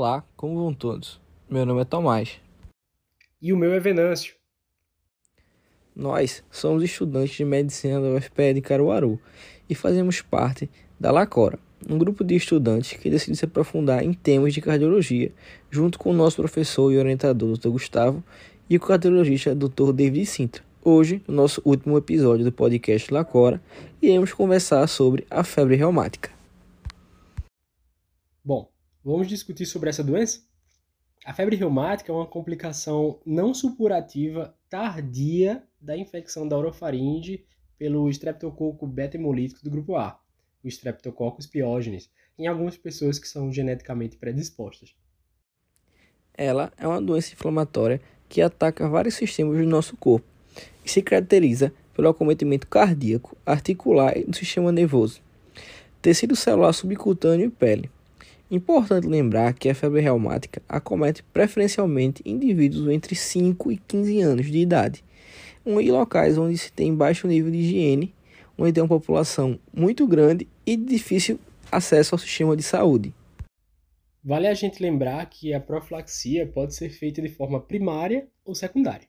Olá, como vão todos? Meu nome é Tomás. E o meu é Venâncio. Nós somos estudantes de medicina da UFPE de Caruaru e fazemos parte da Lacora, um grupo de estudantes que decide se aprofundar em temas de cardiologia, junto com o nosso professor e orientador, Dr. Gustavo, e o cardiologista, Dr. David Sintra. Hoje, no nosso último episódio do podcast Lacora, iremos conversar sobre a febre reumática. Bom, vamos discutir sobre essa doença? A febre reumática é uma complicação não supurativa tardia da infecção da orofaringe pelo streptococo beta-hemolítico do grupo A, o Streptococcus pyogenes, em algumas pessoas que são geneticamente predispostas. Ela é uma doença inflamatória que ataca vários sistemas do nosso corpo e se caracteriza pelo acometimento cardíaco, articular e do sistema nervoso, tecido celular subcutâneo e pele. Importante lembrar que a febre reumática acomete preferencialmente indivíduos entre 5 e 15 anos de idade, em locais onde se tem baixo nível de higiene, onde tem uma população muito grande e difícil acesso ao sistema de saúde. Vale a gente lembrar que a profilaxia pode ser feita de forma primária ou secundária.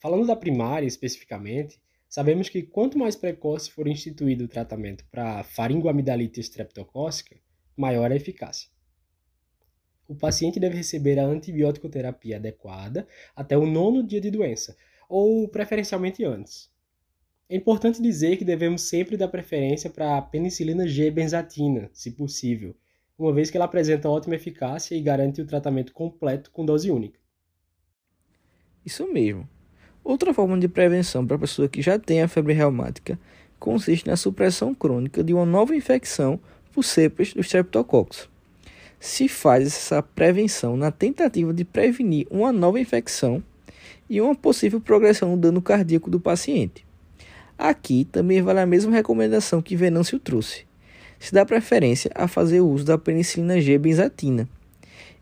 Falando da primária especificamente, sabemos que quanto mais precoce for instituído o tratamento para faringoamidalite streptocócica, maior a eficácia. O paciente deve receber a antibiótico-terapia adequada até o nono dia de doença, ou preferencialmente antes. É importante dizer que devemos sempre dar preferência para a penicilina G-benzatina, se possível, uma vez que ela apresenta ótima eficácia e garante o tratamento completo com dose única. Isso mesmo. Outra forma de prevenção para a pessoa que já tem a febre reumática consiste na supressão crônica de uma nova infecção por cepas do Streptococcus. Se faz essa prevenção na tentativa de prevenir uma nova infecção e uma possível progressão do dano cardíaco do paciente. Aqui também vale a mesma recomendação que Venâncio trouxe. Se dá preferência a fazer uso da penicilina G benzatina.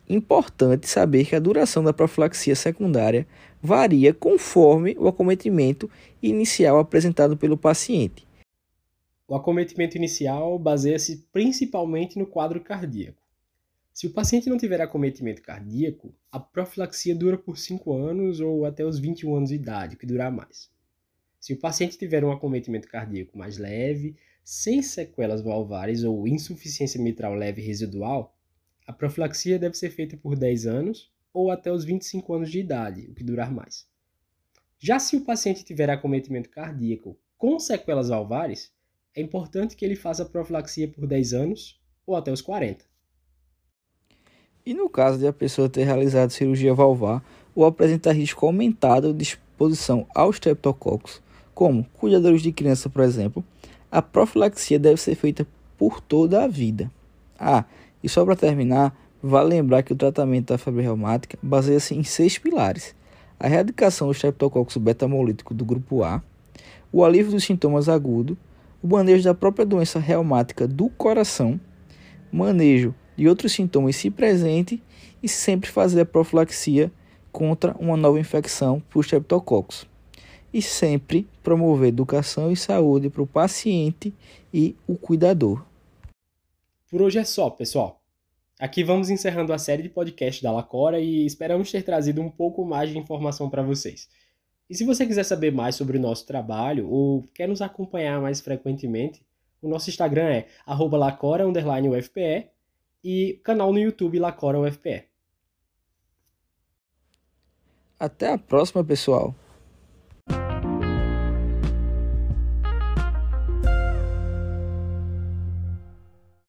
Importante saber que a duração da profilaxia secundária varia conforme o acometimento inicial apresentado pelo paciente. O acometimento inicial baseia-se principalmente no quadro cardíaco. Se o paciente não tiver acometimento cardíaco, a profilaxia dura por 5 anos ou até os 21 anos de idade, que durar mais. Se o paciente tiver um acometimento cardíaco mais leve, sem sequelas valvares ou insuficiência mitral leve residual, a profilaxia deve ser feita por 10 anos ou até os 25 anos de idade, o que durar mais. Já se o paciente tiver acometimento cardíaco com sequelas valvares, é importante que ele faça profilaxia por 10 anos ou até os 40. E no caso de a pessoa ter realizado cirurgia valvar ou apresentar risco aumentado de exposição aos streptococcus, como cuidadores de criança, por exemplo, a profilaxia deve ser feita por toda a vida. Ah, e só para terminar, vale lembrar que o tratamento da febre reumática baseia-se em seis pilares: a erradicação do streptococcus beta-hemolítico do grupo A, o alívio dos sintomas agudos, o manejo da própria doença reumática do coração, manejo de outros sintomas se presente e sempre fazer a profilaxia contra uma nova infecção por Streptococcus. E sempre promover educação e saúde para o paciente e o cuidador. Por hoje é só, pessoal. Aqui vamos encerrando a série de podcasts da Lacora e esperamos ter trazido um pouco mais de informação para vocês. E se você quiser saber mais sobre o nosso trabalho ou quer nos acompanhar mais frequentemente, o nosso Instagram é lacora_ufpe e canal no YouTube Lacora UFPE. Até a próxima, pessoal!